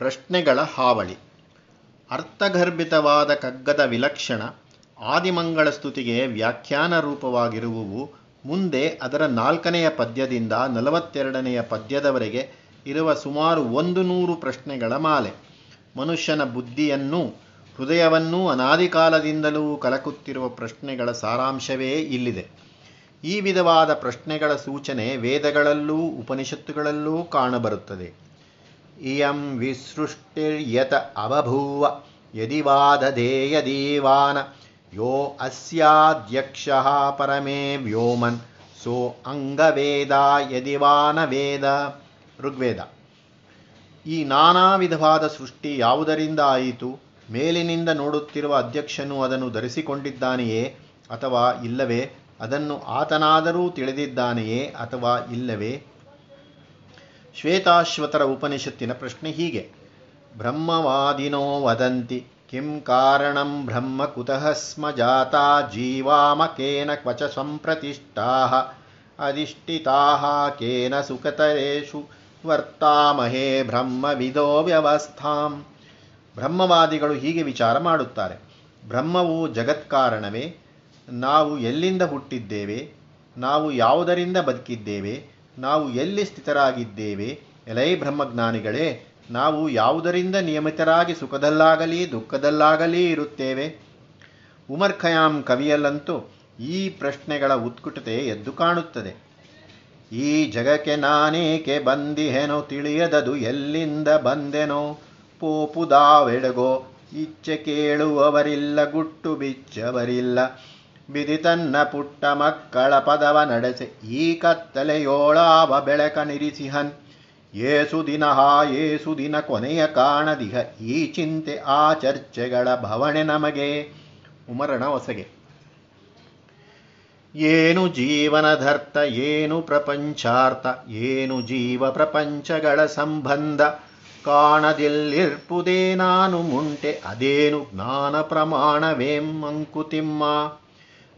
ಪ್ರಶ್ನೆಗಳ ಹಾವಳಿ. ಅರ್ಥಗರ್ಭಿತವಾದ ಕಗ್ಗದ ವಿಲಕ್ಷಣ, ಆದಿಮಂಗಳ ಸ್ತುತಿಗೆ ವ್ಯಾಖ್ಯಾನ ರೂಪವಾಗಿರುವವು ಮುಂದೆ ಅದರ ನಾಲ್ಕನೆಯ ಪದ್ಯದಿಂದ ನಲವತ್ತೆರಡನೆಯ ಪದ್ಯದವರೆಗೆ ಇರುವ ಸುಮಾರು ಒಂದು ನೂರು ಪ್ರಶ್ನೆಗಳ ಮಾಲೆ. ಮನುಷ್ಯನ ಬುದ್ಧಿಯನ್ನೂ, ಹೃದಯವನ್ನೂ ಅನಾದಿಕಾಲದಿಂದಲೂ ಕಲಕುತ್ತಿರುವ ಪ್ರಶ್ನೆಗಳ ಸಾರಾಂಶವೇ ಇಲ್ಲಿದೆ. ಈ ವಿಧವಾದ ಪ್ರಶ್ನೆಗಳ ಸೂಚನೆ ವೇದಗಳಲ್ಲೂ, ಉಪನಿಷತ್ತುಗಳಲ್ಲೂ ಕಾಣಬರುತ್ತದೆ. ಇಯಂ ವಿಸೃಷ್ಟಿರ್ಯತ ಅವಭೂವ ವಾದಧೇ ಯದೀವಾನ ಯೋ ಅಸ್ಯಾಧ್ಯಕ್ಷ ಪರಮೇ ವ್ಯೋಮನ್ ಸೋ ಅಂಗವೇದ ಯದಿವಾನ ವೇದ ಋಗ್ವೇದ ಈ ನಾನಾ ವಿಧವಾದ ಸೃಷ್ಟಿ ಯಾವುದರಿಂದ ಆಯಿತು? ಮೇಲಿನಿಂದ ನೋಡುತ್ತಿರುವ ಅಧ್ಯಕ್ಷನು ಅದನ್ನು ಧರಿಸಿಕೊಂಡಿದ್ದಾನೆಯೇ ಅಥವಾ ಇಲ್ಲವೇ? ಅದನ್ನು ಆತನಾದರೂ ತಿಳಿದಿದ್ದಾನೆಯೇ ಅಥವಾ ಇಲ್ಲವೇ? ಶ್ವೇತಾಶ್ವತರ ಉಪನಿಷತ್ತಿನ ಪ್ರಶ್ನೆ ಹೀಗೆ. ಬ್ರಹ್ಮವಾದಿನೋ ವದಂತಿ, ಕಿಂ ಕಾರಣಂ ಬ್ರಹ್ಮ ಕುತಃ ಸ್ಮ ಜಾತಾ ಜೀವಾಮಕೇನ ಕ್ವಚ ಸಂಪ್ರತಿಷ್ಠಾ ಅಧಿಷ್ಠಿತಾ ಕೇನ ಸುಖತರೇಷು ವರ್ತಾಮಹೇ ಬ್ರಹ್ಮವಿದೋ ವ್ಯವಸ್ಥಾಂ. ಬ್ರಹ್ಮವಾದಿಗಳು ಹೀಗೆ ವಿಚಾರ ಮಾಡುತ್ತಾರೆ. ಬ್ರಹ್ಮವು ಜಗತ್ಕಾರಣವೇ ನಾವು ಎಲ್ಲಿಂದ ಹುಟ್ಟಿದ್ದೇವೆ, ನಾವು ಯಾವುದರಿಂದ ಬದುಕಿದ್ದೇವೆ ನಾವು ಎಲ್ಲಿ ಸ್ಥಿತರಾಗಿದ್ದೇವೆ? ಎಲೈ ಬ್ರಹ್ಮಜ್ಞಾನಿಗಳೇ, ನಾವು ಯಾವುದರಿಂದ ನಿಯಮಿತರಾಗಿ ಸುಖದಲ್ಲಾಗಲಿ ದುಃಖದಲ್ಲಾಗಲಿ ಇರುತ್ತೇವೆ? ಉಮರ್ ಖಯಾಂ ಕವಿಯಲ್ಲಂತೂ ಈ ಪ್ರಶ್ನೆಗಳ ಉತ್ಕುಟತೆ ಎದ್ದು ಕಾಣುತ್ತದೆ. ಈ ಜಗಕ್ಕೆ ನಾನೇಕೆ ಬಂದಿಹೆನೋ ತಿಳಿಯದದು ಎಲ್ಲಿಂದ ಬಂದೆನೋ? ಪೋಪುದಾವೆಡಗೋ, ಇಚ್ಛೆ ಕೇಳುವವರಿಲ್ಲ, ಗುಟ್ಟು ಬಿಚ್ಚವರಿಲ್ಲ. ಬಿದಿ ತನ್ನ ಪುಟ್ಟ ಮಕ್ಕಳ ಪದವ ನಡೆಸೆ, ಈ ಕತ್ತಲೆಯೋಳಾವ ಬೆಳಕ ನಿರಿಸಿಹನ್. ಏಸು ದಿನ ಹಾ, ಏಸು ದಿನ ಕೊನೆಯ ಕಾಣದಿಹ, ಈ ಚಿಂತೆ ಆ ಚರ್ಚೆಗಳ ಭವಣೆ ನಮಗೆ. ಉಮರಣ ಹೊಸಗೆ ಏನು ಜೀವನದರ್ಥ ಏನು ಪ್ರಪಂಚಾರ್ಥ, ಏನು ಜೀವ ಪ್ರಪಂಚಗಳ ಸಂಬಂಧ, ಕಾಣದಿಲ್ಲಿರ್ಪುದೇ ನಾನು ಮುಂಟೆ, ಅದೇನು ಜ್ಞಾನ ಪ್ರಮಾಣವೇಂ ಮಂಕುತಿಮ್ಮ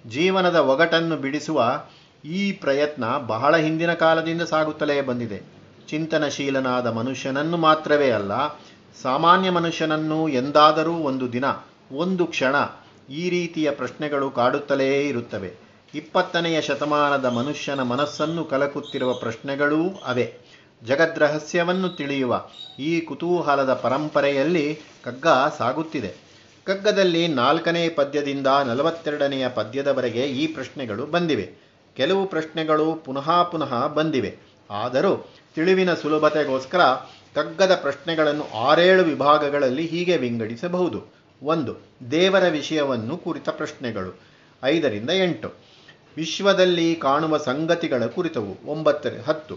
ಜೀವನದ ಒಗಟನ್ನು ಬಿಡಿಸುವ ಈ ಪ್ರಯತ್ನ ಬಹಳ ಹಿಂದಿನ ಕಾಲದಿಂದ ಸಾಗುತ್ತಲೇ ಬಂದಿದೆ. ಚಿಂತನಶೀಲನಾದ ಮನುಷ್ಯನನ್ನು ಮಾತ್ರವೇ ಅಲ್ಲ, ಸಾಮಾನ್ಯ ಮನುಷ್ಯನನ್ನು ಎಂದಾದರೂ ಒಂದು ದಿನ, ಒಂದು ಕ್ಷಣ ಈ ರೀತಿಯ ಪ್ರಶ್ನೆಗಳು ಕಾಡುತ್ತಲೇ ಇರುತ್ತವೆ. ಇಪ್ಪತ್ತನೆಯ ಶತಮಾನದ ಮನುಷ್ಯನ ಮನಸ್ಸನ್ನು ಕಲಕುತ್ತಿರುವ ಪ್ರಶ್ನೆಗಳೂ ಅವೆ. ಜಗದ್ರಹಸ್ಯವನ್ನು ತಿಳಿಯುವ ಈ ಕುತೂಹಲದ ಪರಂಪರೆಯಲ್ಲಿ ಕಗ್ಗ ಸಾಗುತ್ತಿದೆ. ಕಗ್ಗದಲ್ಲಿ ನಾಲ್ಕನೇ ಪದ್ಯದಿಂದ ನಲವತ್ತೆರಡನೆಯ ಪದ್ಯದವರೆಗೆ ಈ ಪ್ರಶ್ನೆಗಳು ಬಂದಿವೆ. ಕೆಲವು ಪ್ರಶ್ನೆಗಳು ಪುನಃ ಪುನಃ ಬಂದಿವೆ. ಆದರೂ ತಿಳಿವಿನ ಸುಲಭತೆಗೋಸ್ಕರ ಕಗ್ಗದ ಪ್ರಶ್ನೆಗಳನ್ನು ಆರೇಳು ವಿಭಾಗಗಳಲ್ಲಿ ಹೀಗೆ ವಿಂಗಡಿಸಬಹುದು. ಒಂದು, ದೇವರ ವಿಷಯವನ್ನು ಕುರಿತ ಪ್ರಶ್ನೆಗಳು. ಐದರಿಂದ ಎಂಟು. ವಿಶ್ವದಲ್ಲಿ ಕಾಣುವ ಸಂಗತಿಗಳ ಕುರಿತವು. ಒಂಬತ್ತರ ಹತ್ತು.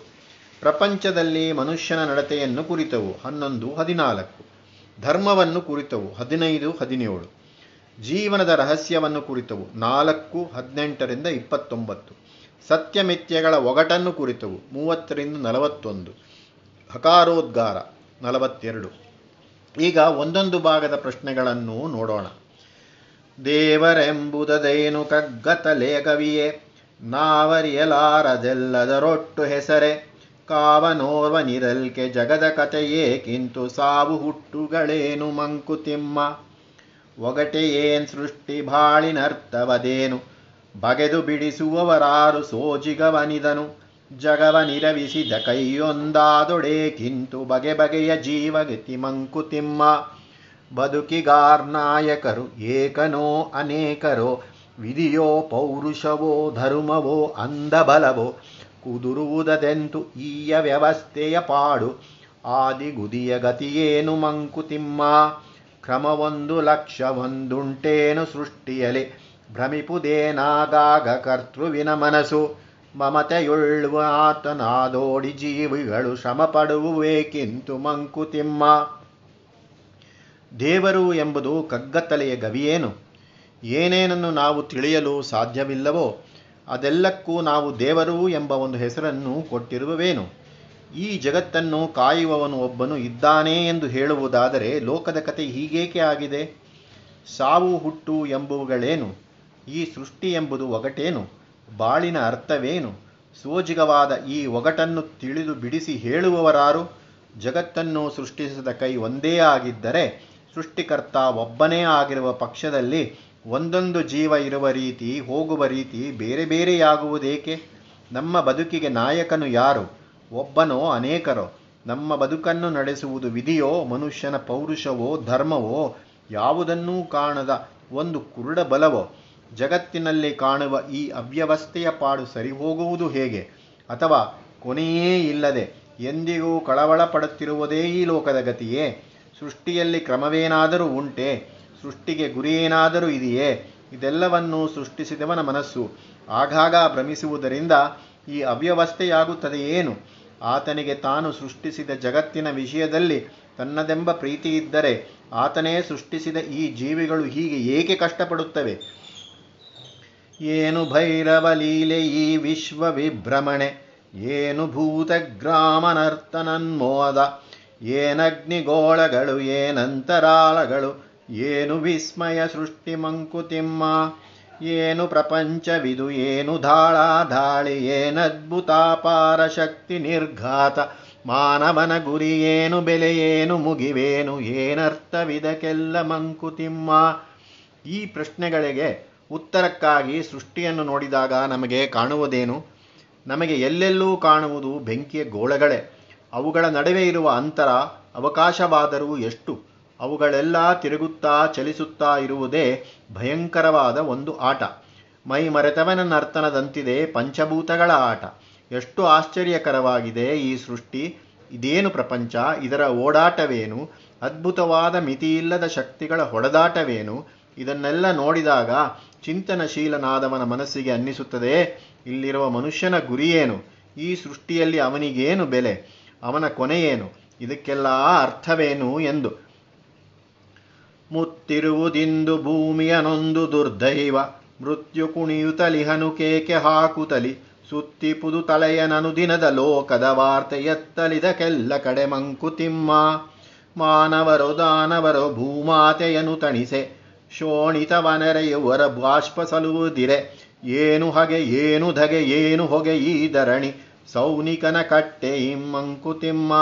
ಪ್ರಪಂಚದಲ್ಲಿ ಮನುಷ್ಯನ ನಡತೆಯನ್ನು ಕುರಿತವು. ಹನ್ನೊಂದು, ಹದಿನಾಲ್ಕು. ಧರ್ಮವನ್ನು ಕುರಿತವು, ಹದಿನೈದು, ಹದಿನೇಳು. ಜೀವನದ ರಹಸ್ಯವನ್ನು ಕುರಿತವು, ನಾಲ್ಕು, ಹದಿನೆಂಟರಿಂದ ಇಪ್ಪತ್ತೊಂಬತ್ತು. ಸತ್ಯಮಿತ್ಯಗಳ ಒಗಟನ್ನು ಕುರಿತವು, ಮೂವತ್ತರಿಂದ ನಲವತ್ತೊಂದು. ಹಕಾರೋದ್ಗಾರ, ನಲವತ್ತೆರಡು. ಈಗ ಒಂದೊಂದು ಭಾಗದ ಪ್ರಶ್ನೆಗಳನ್ನು ನೋಡೋಣ. ದೇವರೆಂಬುದದೇನು ಕಗ್ಗತಲೆ ಕವಿಯೇ ನಾವರಿಯಲಾರದೆಲ್ಲದರೊಟ್ಟು ಹೆಸರೆ? ಕಾವನೋರ್ವನಿರಲ್ಕೆ ಜಗದ ಕಥೆಯೇ ಕಿಂತು ಸಾವು ಹುಟ್ಟುಗಳೇನು ಮಂಕುತಿಮ್ಮ? ಒಗಟೆಯೇನ್ ಸೃಷ್ಟಿ ಬಾಳಿನರ್ಥವದೇನು ಬಗೆದು ಬಿಡಿಸುವವರಾರು ಸೋಜಿಗವನಿದನು? ಜಗವನಿರವಿಸಿದ ಕೈಯೊಂದಾದೊಡೇಕಿಂತು ಬಗೆ ಬಗೆಯ ಜೀವಗತಿ ಮಂಕುತಿಮ್ಮ? ಬದುಕಿಗಾರ್ನಾಯಕರು ಏಕನೋ ಅನೇಕರೋ? ವಿಧಿಯೋ ಪೌರುಷವೋ ಧರ್ಮವೋ ಅಂಧಬಲವೋ? ಕುದುರುವುದದೆಂತು ಈಯ ವ್ಯವಸ್ಥೆಯ ಪಾಡು. ಆದಿಗುದಿಯ ಗತಿಯೇನು ಮಂಕುತಿಮ್ಮ? ಕ್ರಮವೊಂದು ಲಕ್ಷ ಒಂದುಂಟೇನು ಸೃಷ್ಟಿಯಲಿ. ಭ್ರಮಿಪುದೇನಾಗಾಗ ಕರ್ತೃವಿನ ಮನಸ್ಸು. ಮಮತೆಯುಳ್ಳುವ ಆತನಾದೋಡಿ ಜೀವಿಗಳು ಶ್ರಮ ಪಡುವುವೇಕಿಂತು ಮಂಕುತಿಮ್ಮ? ದೇವರು ಎಂಬುದು ಕಗ್ಗತ್ತಲೆಯ ಗವಿಯೇನು? ಏನೇನನ್ನು ನಾವು ತಿಳಿಯಲು ಸಾಧ್ಯವಿಲ್ಲವೋ ಅದೆಲ್ಲಕ್ಕೂ ನಾವು ದೇವರು ಎಂಬ ಒಂದು ಹೆಸರನ್ನು ಕೊಟ್ಟಿರುವವೇನು? ಈ ಜಗತ್ತನ್ನು ಕಾಯುವವನು ಒಬ್ಬನು ಇದ್ದಾನೆ ಎಂದು ಹೇಳುವುದಾದರೆ ಲೋಕದ ಕತೆ ಹೀಗೇಕೆ ಆಗಿದೆ? ಸಾವು ಹುಟ್ಟು ಎಂಬುವುಗಳೇನು? ಈ ಸೃಷ್ಟಿ ಎಂಬುದು ಒಗಟೇನು? ಬಾಳಿನ ಅರ್ಥವೇನು? ಸೋಜಿಗವಾದ ಈ ಒಗಟನ್ನು ತಿಳಿದು ಬಿಡಿಸಿ ಹೇಳುವವರಾರು? ಜಗತ್ತನ್ನು ಸೃಷ್ಟಿಸಿದ ಕೈ ಒಂದೇ ಆಗಿದ್ದರೆ ಸೃಷ್ಟಿಕರ್ತ ಒಬ್ಬನೇ ಆಗಿರುವ ಪಕ್ಷದಲ್ಲಿ ಒಂದೊಂದು ಜೀವ ಇರುವ ರೀತಿ, ಹೋಗುವ ರೀತಿ ಬೇರೆ ಬೇರೆಯಾಗುವುದೇಕೆ? ನಮ್ಮ ಬದುಕಿಗೆ ನಾಯಕನು ಯಾರು? ಒಬ್ಬನೋ ಅನೇಕರೋ? ನಮ್ಮ ಬದುಕನ್ನು ನಡೆಸುವುದು ವಿಧಿಯೋ, ಮನುಷ್ಯನ ಪೌರುಷವೋ, ಧರ್ಮವೋ? ಯಾವುದನ್ನೂ ಕಾಣದ ಒಂದು ಕುರುಡ ಬಲವೋ? ಜಗತ್ತಿನಲ್ಲಿ ಕಾಣುವ ಈ ಅವ್ಯವಸ್ಥೆಯ ಪಾಡು ಸರಿ ಹೋಗುವುದು ಹೇಗೆ? ಅಥವಾ ಕೊನೆಯೇ ಇಲ್ಲದೆ ಎಂದಿಗೂ ಕಳವಳ ಪಡುತ್ತಿರುವುದೇ ಈ ಲೋಕದ ಗತಿಯೇ? ಸೃಷ್ಟಿಯಲ್ಲಿ ಕ್ರಮವೇನಾದರೂ ಉಂಟೆ? ಸೃಷ್ಟಿಗೆ ಗುರಿಯೇನಾದರೂ ಇದೆಯೇ? ಇದೆಲ್ಲವನ್ನು ಸೃಷ್ಟಿಸಿದವನ ಮನಸ್ಸು. ಆಗಾಗ ಭ್ರಮಿಸುವುದರಿಂದ ಈ ಅವ್ಯವಸ್ಥೆಯಾಗುತ್ತದೆ ಏನು? ಆತನಿಗೆ ತಾನು ಸೃಷ್ಟಿಸಿದ ಜಗತ್ತಿನ ವಿಷಯದಲ್ಲಿ ತನ್ನದೆಂಬ ಪ್ರೀತಿ ಇದ್ದರೆ ಆತನೇ ಸೃಷ್ಟಿಸಿದ ಈ ಜೀವಿಗಳು ಹೀಗೆ ಏಕೆ ಕಷ್ಟಪಡುತ್ತವೆ? ಏನು ಭೈರವ ಲೀಲೆ ಈ ವಿಶ್ವ ವಿಭ್ರಮಣೆ? ಏನು ಭೂತಗ್ರಾಮನರ್ತನನ್ಮೋದ ಏನಗ್ನಿಗೋಳಗಳು ಏನಂತರಾಳಗಳು? ಏನು ವಿಸ್ಮಯ ಸೃಷ್ಟಿ ಮಂಕುತಿಮ್ಮ ಏನು ಪ್ರಪಂಚವಿದು ಏನು ಧಾಳ ಏನದ್ಭುತಾಪಾರ ಶಕ್ತಿ ನಿರ್ಘಾತ ಮಾನವನ ಗುರಿ ಏನು ಬೆಲೆ ಏನು ಮುಗಿವೇನು ಏನರ್ಥವಿದಕ್ಕೆಲ್ಲ ಮಂಕುತಿಮ್ಮ ಈ ಪ್ರಶ್ನೆಗಳಿಗೆ ಉತ್ತರಕ್ಕಾಗಿ ಸೃಷ್ಟಿಯನ್ನು ನೋಡಿದಾಗ ನಮಗೆ ಕಾಣುವುದೇನು? ನಮಗೆ ಎಲ್ಲೆಲ್ಲೂ ಕಾಣುವುದು ಬೆಂಕಿಯ ಗೋಳಗಳೇ. ಅವುಗಳ ನಡುವೆ ಇರುವ ಅಂತರ ಅವಕಾಶವಾದರೂ ಎಷ್ಟು? ಅವುಗಳೆಲ್ಲ ತಿರುಗುತ್ತಾ ಚಲಿಸುತ್ತಾ ಇರುವುದೇ ಭಯಂಕರವಾದ ಒಂದು ಆಟ. ಮೈ ಮರೆತವನ ನರ್ತನದಂತಿದೆ ಪಂಚಭೂತಗಳ ಆಟ. ಎಷ್ಟು ಆಶ್ಚರ್ಯಕರವಾಗಿದೆ ಈ ಸೃಷ್ಟಿ. ಇದೇನು ಪ್ರಪಂಚ? ಇದರ ಓಡಾಟವೇನು? ಅದ್ಭುತವಾದ ಮಿತಿಯಿಲ್ಲದ ಶಕ್ತಿಗಳ ಹೊಡೆದಾಟವೇನು? ಇದನ್ನೆಲ್ಲ ನೋಡಿದಾಗ ಚಿಂತನಶೀಲನಾದವನ ಮನಸ್ಸಿಗೆ ಅನ್ನಿಸುತ್ತದೆ, ಇಲ್ಲಿರುವ ಮನುಷ್ಯನ ಗುರಿಯೇನು? ಈ ಸೃಷ್ಟಿಯಲ್ಲಿ ಅವನಿಗೇನು ಬೆಲೆ? ಅವನ ಕೊನೆಯೇನು? ಇದಕ್ಕೆಲ್ಲ ಅರ್ಥವೇನು ಎಂದು. ಮುತ್ತಿರುವುದಿಂದು ಭೂಮಿಯನೊಂದು ದುರ್ದೈವ. ಮೃತ್ಯು ಕುಣಿಯುತಲಿಹನು ಕೇಕೆ ಹಾಕುತಲಿ ಸುತ್ತಿಪುದು ತಲೆಯನನು ದಿನದ ಲೋಕದ ವಾರ್ತೆ ಎತ್ತಲಿದಕ್ಕೆಲ್ಲ ಕಡೆ ಮಂಕುತಿಮ್ಮ ಮಾನವರು ದಾನವರು ಭೂಮಾತೆಯನು ತಣಿಸೆ. ಶೋಣಿತವನರೆಯುವರ ಬಾಷ್ಪ ಸಲುವುದಿರೆ. ಏನು ಹಗೆ, ಏನು ಧಗೆ, ಏನು ಹೊಗೆ ಈ ಧರಣಿ. ಸೌನಿಕನ ಕಟ್ಟೆ ಇಮ್ಮಂಕುತಿಮ್ಮ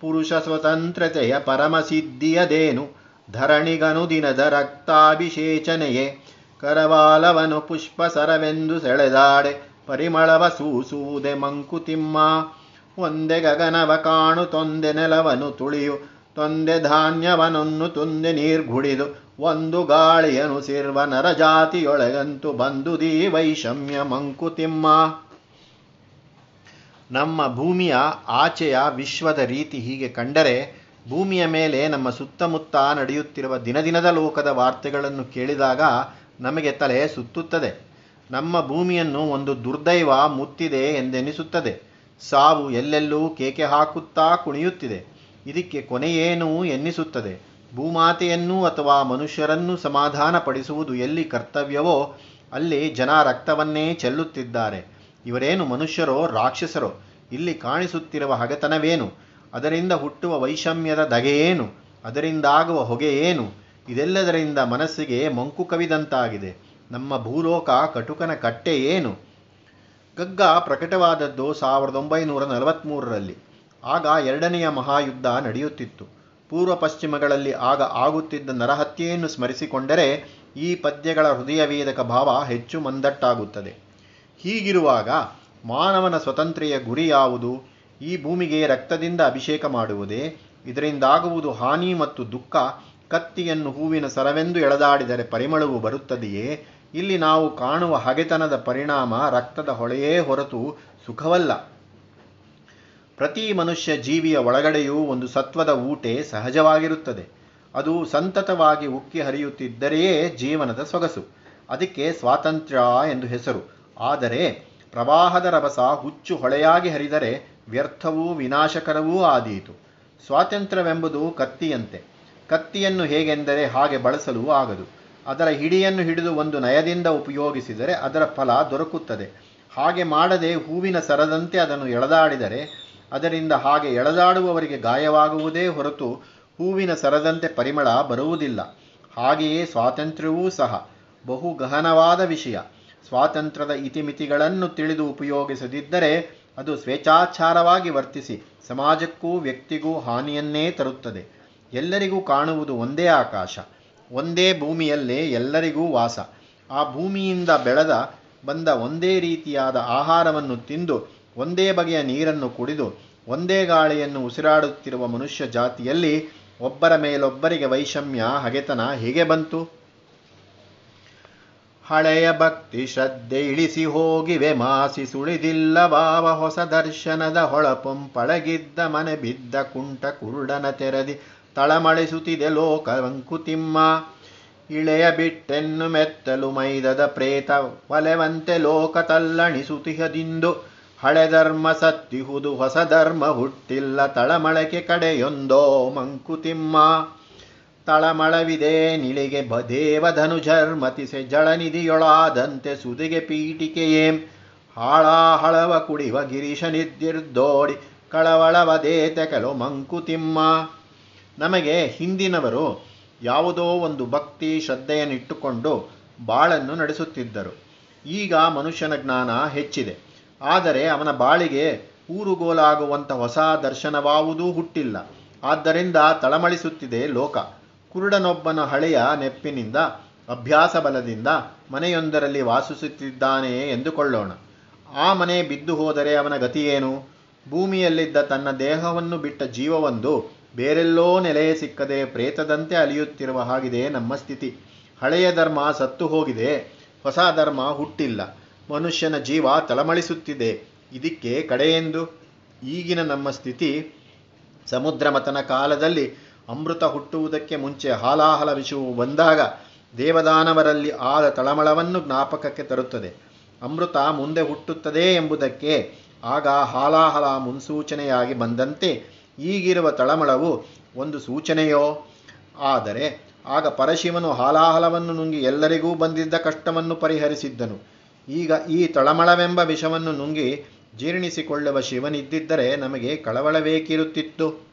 ಪುರುಷ ಸ್ವತಂತ್ರತೆಯ ಪರಮಸಿದ್ಧಿಯದೇನು? ಧರಣಿಗನು ದಿನದ ರಕ್ತಾಭಿಷೇಚನೆಯೇ. ಕರವಾಲವನು ಪುಷ್ಪ ಸರವೆಂದು ಸೆಳೆದಾಡೆ. ಪರಿಮಳವ ಸೂಸುವುದೆ ಮಂಕುತಿಮ್ಮ. ಒಂದೆ ಗಗನವ ಕಾಣು, ತೊಂದೆ ನೆಲವನು ತುಳಿಯು. ತೊಂದೆ ಧಾನ್ಯವನನ್ನು ತುಂದೆ ನೀರ್ಗುಡಿದು ಒಂದು ಗಾಳಿಯನು ಸಿರ್ವ ನರಜಾತಿಯೊಳಗಂತು ಬಂದುದೀ ವೈಷಮ್ಯ ಮಂಕುತಿಮ್ಮ. ನಮ್ಮ ಭೂಮಿಯ ಆಚೆಯ ವಿಶ್ವದ ರೀತಿ ಹೀಗೆ ಕಂಡರೆ ಭೂಮಿಯ ಮೇಲೆ ನಮ್ಮ ಸುತ್ತಮುತ್ತ ನಡೆಯುತ್ತಿರುವ ದಿನದಿನದ ಲೋಕದ ವಾರ್ತೆಗಳನ್ನು ಕೇಳಿದಾಗ ನಮಗೆ ತಲೆ ಸುತ್ತುತ್ತದೆ. ನಮ್ಮ ಭೂಮಿಯನ್ನು ಒಂದು ದುರ್ದೈವ ಮುತ್ತಿದೆ ಎಂದೆನಿಸುತ್ತದೆ. ಸಾವು ಎಲ್ಲೆಲ್ಲೂ ಕೇಕೆ ಹಾಕುತ್ತಾ ಕುಣಿಯುತ್ತಿದೆ. ಇದಕ್ಕೆ ಕೊನೆಯೇನು ಎನ್ನಿಸುತ್ತದೆ. ಭೂಮಾತೆಯನ್ನು ಅಥವಾ ಮನುಷ್ಯರನ್ನು ಸಮಾಧಾನ ಪಡಿಸುವುದು ಎಲ್ಲಿ ಕರ್ತವ್ಯವೋ ಅಲ್ಲಿ ಜನ ರಕ್ತವನ್ನೇ ಚೆಲ್ಲುತ್ತಿದ್ದಾರೆ. ಇವರೇನು ಮನುಷ್ಯರೋ ರಾಕ್ಷಸರೋ, ಇಲ್ಲಿ ಕಾಣಿಸುತ್ತಿರುವ ಹಗೆತನವೇನು? ಅದರಿಂದ ಹುಟ್ಟುವ ವೈಷಮ್ಯದ ದಗೆಯೇನು ಅದರಿಂದಾಗುವ ಹೊಗೆಯೇನು ಇದೆಲ್ಲದರಿಂದ ಮನಸ್ಸಿಗೆ ಮಂಕು ಕವಿದಂತಾಗಿದೆ. ನಮ್ಮ ಭೂಲೋಕ ಕಟುಕನ ಕಟ್ಟೆ ಏನು? ಗಗ್ಗ ಪ್ರಕಟವಾದದ್ದು ಸಾವಿರದ ಒಂಬೈನೂರ ನಲವತ್ತ್ಮೂರರಲ್ಲಿ ಆಗ ಎರಡನೆಯ ಮಹಾಯುದ್ಧ ನಡೆಯುತ್ತಿತ್ತು. ಪೂರ್ವ ಪಶ್ಚಿಮಗಳಲ್ಲಿ ಆಗ ಆಗುತ್ತಿದ್ದ ನರಹತ್ಯೆಯನ್ನು ಸ್ಮರಿಸಿಕೊಂಡರೆ ಈ ಪದ್ಯಗಳ ಹೃದಯವೇದಕ ಭಾವ ಹೆಚ್ಚು ಮಂದಟ್ಟಾಗುತ್ತದೆ. ಹೀಗಿರುವಾಗ ಮಾನವನ ಸ್ವತಂತ್ರೆಯ ಗುರಿ ಯಾವುದು? ಈ ಭೂಮಿಗೆ ರಕ್ತದಿಂದ ಅಭಿಷೇಕ ಮಾಡುವುದೇ, ಇದರಿಂದಾಗುವುದು ಹಾನಿ ಮತ್ತು ದುಃಖ. ಕತ್ತಿಯನ್ನು ಹೂವಿನ ಸರವೆಂದು ಎಳೆದಾಡಿದರೆ ಪರಿಮಳವು ಬರುತ್ತದೆಯೇ? ಇಲ್ಲಿ ನಾವು ಕಾಣುವ ಹಗೆತನದ ಪರಿಣಾಮ ರಕ್ತದ ಹೊಳೆಯೇ ಹೊರತು ಸುಖವಲ್ಲ. ಪ್ರತಿ ಮನುಷ್ಯ ಜೀವಿಯ ಒಳಗಡೆಯೂ ಒಂದು ಸತ್ವದ ಊಟೆ ಸಹಜವಾಗಿರುತ್ತದೆ. ಅದು ಸಂತತವಾಗಿ ಉಕ್ಕಿ ಹರಿಯುತ್ತಿದ್ದರೆಯೇ ಜೀವನದ ಸೊಗಸು. ಅದಕ್ಕೆ ಸ್ವಾತಂತ್ರ್ಯ ಎಂದು ಹೆಸರು. ಆದರೆ ಪ್ರವಾಹದ ರಭಸ ಹುಚ್ಚು ಹೊಳೆಯಾಗಿ ಹರಿದರೆ ವ್ಯರ್ಥವೂ ವಿನಾಶಕರವೂ ಆದೀತು. ಸ್ವಾತಂತ್ರ್ಯವೆಂಬುದು ಕತ್ತಿಯಂತೆ. ಕತ್ತಿಯನ್ನು ಹೇಗೆಂದರೆ ಹಾಗೆ ಬಳಸಲು ಆಗದು. ಅದರ ಹಿಡಿಯನ್ನು ಹಿಡಿದು ಒಂದು ನಯದಿಂದ ಉಪಯೋಗಿಸಿದರೆ ಅದರ ಫಲ ದೊರಕುತ್ತದೆ. ಹಾಗೆ ಮಾಡದೆ ಹೂವಿನ ಸರದಂತೆ ಅದನ್ನು ಎಳೆದಾಡಿದರೆ ಅದರಿಂದ ಹಾಗೆ ಎಳೆದಾಡುವವರಿಗೆ ಗಾಯವಾಗುವುದೇ ಹೊರತು ಹೂವಿನ ಸರದಂತೆ ಪರಿಮಳ ಬರುವುದಿಲ್ಲ. ಹಾಗೆಯೇ ಸ್ವಾತಂತ್ರ್ಯವೂ ಸಹ. ಬಹು ಗಹನವಾದ ವಿಷಯ. ಸ್ವಾತಂತ್ರ್ಯದ ಇತಿಮಿತಿಗಳನ್ನು ತಿಳಿದು ಉಪಯೋಗಿಸದಿದ್ದರೆ ಅದು ಸ್ವೇಚ್ಛಾಚಾರವಾಗಿ ವರ್ತಿಸಿ ಸಮಾಜಕ್ಕೂ ವ್ಯಕ್ತಿಗೂ ಹಾನಿಯನ್ನೇ ತರುತ್ತದೆ. ಎಲ್ಲರಿಗೂ ಕಾಣುವುದು ಒಂದೇ ಆಕಾಶ, ಒಂದೇ ಭೂಮಿಯಲ್ಲೇ ಎಲ್ಲರಿಗೂ ವಾಸ. ಆ ಭೂಮಿಯಿಂದ ಬೆಳೆದ, ಬಂದ ಒಂದೇ ರೀತಿಯಾದ ಆಹಾರವನ್ನು ತಿಂದು, ಒಂದೇ ಬಗೆಯ ನೀರನ್ನು ಕುಡಿದು, ಒಂದೇ ಗಾಳಿಯನ್ನು ಉಸಿರಾಡುತ್ತಿರುವ ಮನುಷ್ಯ ಜಾತಿಯಲ್ಲಿ ಒಬ್ಬರ ಮೇಲೊಬ್ಬರಿಗೆ ವೈಷಮ್ಯ, ಹಗೆತನ ಹೇಗೆ ಬಂತು? ಹಳೆಯ ಭಕ್ತಿ ಶ್ರದ್ಧೆ ಇಳಿಸಿ ಹೋಗಿವೆ ಮಾಸಿ ಸುಳಿದಿಲ್ಲ ಸುಳಿದಿಲ್ಲವಾವ ಹೊಸ ದರ್ಶನದ ಹೊಳಪುಂ ಪಳಗಿದ್ದ ಮನೆ ಬಿದ್ದ ಕುಂಟ ಕುರುಡನ ತೆರದಿ ತಳಮಳಿಸುತ್ತಿದೆ ಲೋಕ ವಂಕುತಿಮ್ಮ ಇಳೆಯ ಬಿಟ್ಟೆನ್ನು ಮೆತ್ತಲು ಮೈದದ ಪ್ರೇತ ಒಲೆವಂತೆ ಲೋಕ ತಲ್ಲಣಿಸುತಿಹದಿಂದು ಹಳೆ ಧರ್ಮ ಸತ್ತಿಹುದು ಹೊಸ ಧರ್ಮ ಹುಟ್ಟಿಲ್ಲ ತಳಮಳಕೆ ಕಡೆಯೊಂದೋ ಮಂಕುತಿಮ್ಮ. ತಳಮಳವಿದೆ ನಿಳಿಗೆ ದೇವಧನುಜರ್ಮತಿಸೆ ಜಳನಿಧಿಯೊಳಾದಂತೆ ಸುದಿಗೆ ಪೀಠಿಕೆಯೇ. ಹಾಳಾಹಳವ ಕುಡಿವ ಗಿರೀಶನಿದ್ದಿರ್ದೋಡಿ ಕಳವಳವದೇತೆ ಕೆಲವು ಮಂಕುತಿಮ್ಮ. ನಮಗೆ ಹಿಂದಿನವರು ಯಾವುದೋ ಒಂದು ಭಕ್ತಿ ಶ್ರದ್ಧೆಯನ್ನಿಟ್ಟುಕೊಂಡು ಬಾಳನ್ನು ನಡೆಸುತ್ತಿದ್ದರು. ಈಗ ಮನುಷ್ಯನ ಜ್ಞಾನ ಹೆಚ್ಚಿದೆ. ಆದರೆ ಅವನ ಬಾಳಿಗೆ ಊರುಗೋಲಾಗುವಂಥ ಹೊಸ ದರ್ಶನವಾವುದೂ ಹುಟ್ಟಿಲ್ಲ. ಆದ್ದರಿಂದ ತಳಮಳಿಸುತ್ತಿದೆ ಲೋಕ. ಕುರುಡನೊಬ್ಬನ ಹಳೆಯ ನೆಪ್ಪಿನಿಂದ, ಅಭ್ಯಾಸ ಬಲದಿಂದ ಮನೆಯೊಂದರಲ್ಲಿ ವಾಸಿಸುತ್ತಿದ್ದಾನೆ ಎಂದುಕೊಳ್ಳೋಣ. ಆ ಮನೆ ಬಿದ್ದು ಹೋದರೆ ಅವನ ಗತಿಯೇನು? ಭೂಮಿಯಲ್ಲಿದ್ದ ತನ್ನ ದೇಹವನ್ನು ಬಿಟ್ಟ ಜೀವವೊಂದು ಬೇರೆಲ್ಲೋ ನೆಲೆಯೇ ಸಿಕ್ಕದೆ ಪ್ರೇತದಂತೆ ಅಲಿಯುತ್ತಿರುವ ಹಾಗಿದೆ ನಮ್ಮ ಸ್ಥಿತಿ. ಹಳೆಯ ಧರ್ಮ ಸತ್ತು ಹೋಗಿದೆ, ಹೊಸ ಧರ್ಮ ಹುಟ್ಟಿಲ್ಲ. ಮನುಷ್ಯನ ಜೀವ ತಳಮಳಿಸುತ್ತಿದೆ. ಇದಕ್ಕೆ ಕಡೆಯೆಂದು? ಈಗಿನ ನಮ್ಮ ಸ್ಥಿತಿ ಸಮುದ್ರ ಮತನ ಕಾಲದಲ್ಲಿ ಅಮೃತ ಹುಟ್ಟುವುದಕ್ಕೆ ಮುಂಚೆ ಹಾಲಾಹಲ ವಿಷವು ಬಂದಾಗ ದೇವದಾನವರಲ್ಲಿ ಆದ ತಳಮಳವನ್ನು ಜ್ಞಾಪಕಕ್ಕೆ ತರುತ್ತದೆ. ಅಮೃತ ಮುಂದೆ ಹುಟ್ಟುತ್ತದೆ ಎಂಬುದಕ್ಕೆ ಆಗ ಹಾಲಾಹಲ ಮುನ್ಸೂಚನೆಯಾಗಿ ಬಂದಂತೆ ಈಗಿರುವ ತಳಮಳವು ಒಂದು ಸೂಚನೆಯೋ? ಆದರೆ ಆಗ ಪರಶಿವನು ಹಾಲಾಹಲವನ್ನು ನುಂಗಿ ಎಲ್ಲರಿಗೂ ಬಂದಿದ್ದ ಕಷ್ಟವನ್ನು ಪರಿಹರಿಸಿದ್ದನು. ಈಗ ಈ ತಳಮಳವೆಂಬ ವಿಷವನ್ನು ನುಂಗಿ ಜೀರ್ಣಿಸಿಕೊಳ್ಳುವ ಶಿವನಿದ್ದಿದ್ದರೆ ನಮಗೆ ಕಳವಳಬೇಕಿರುತ್ತಿತ್ತು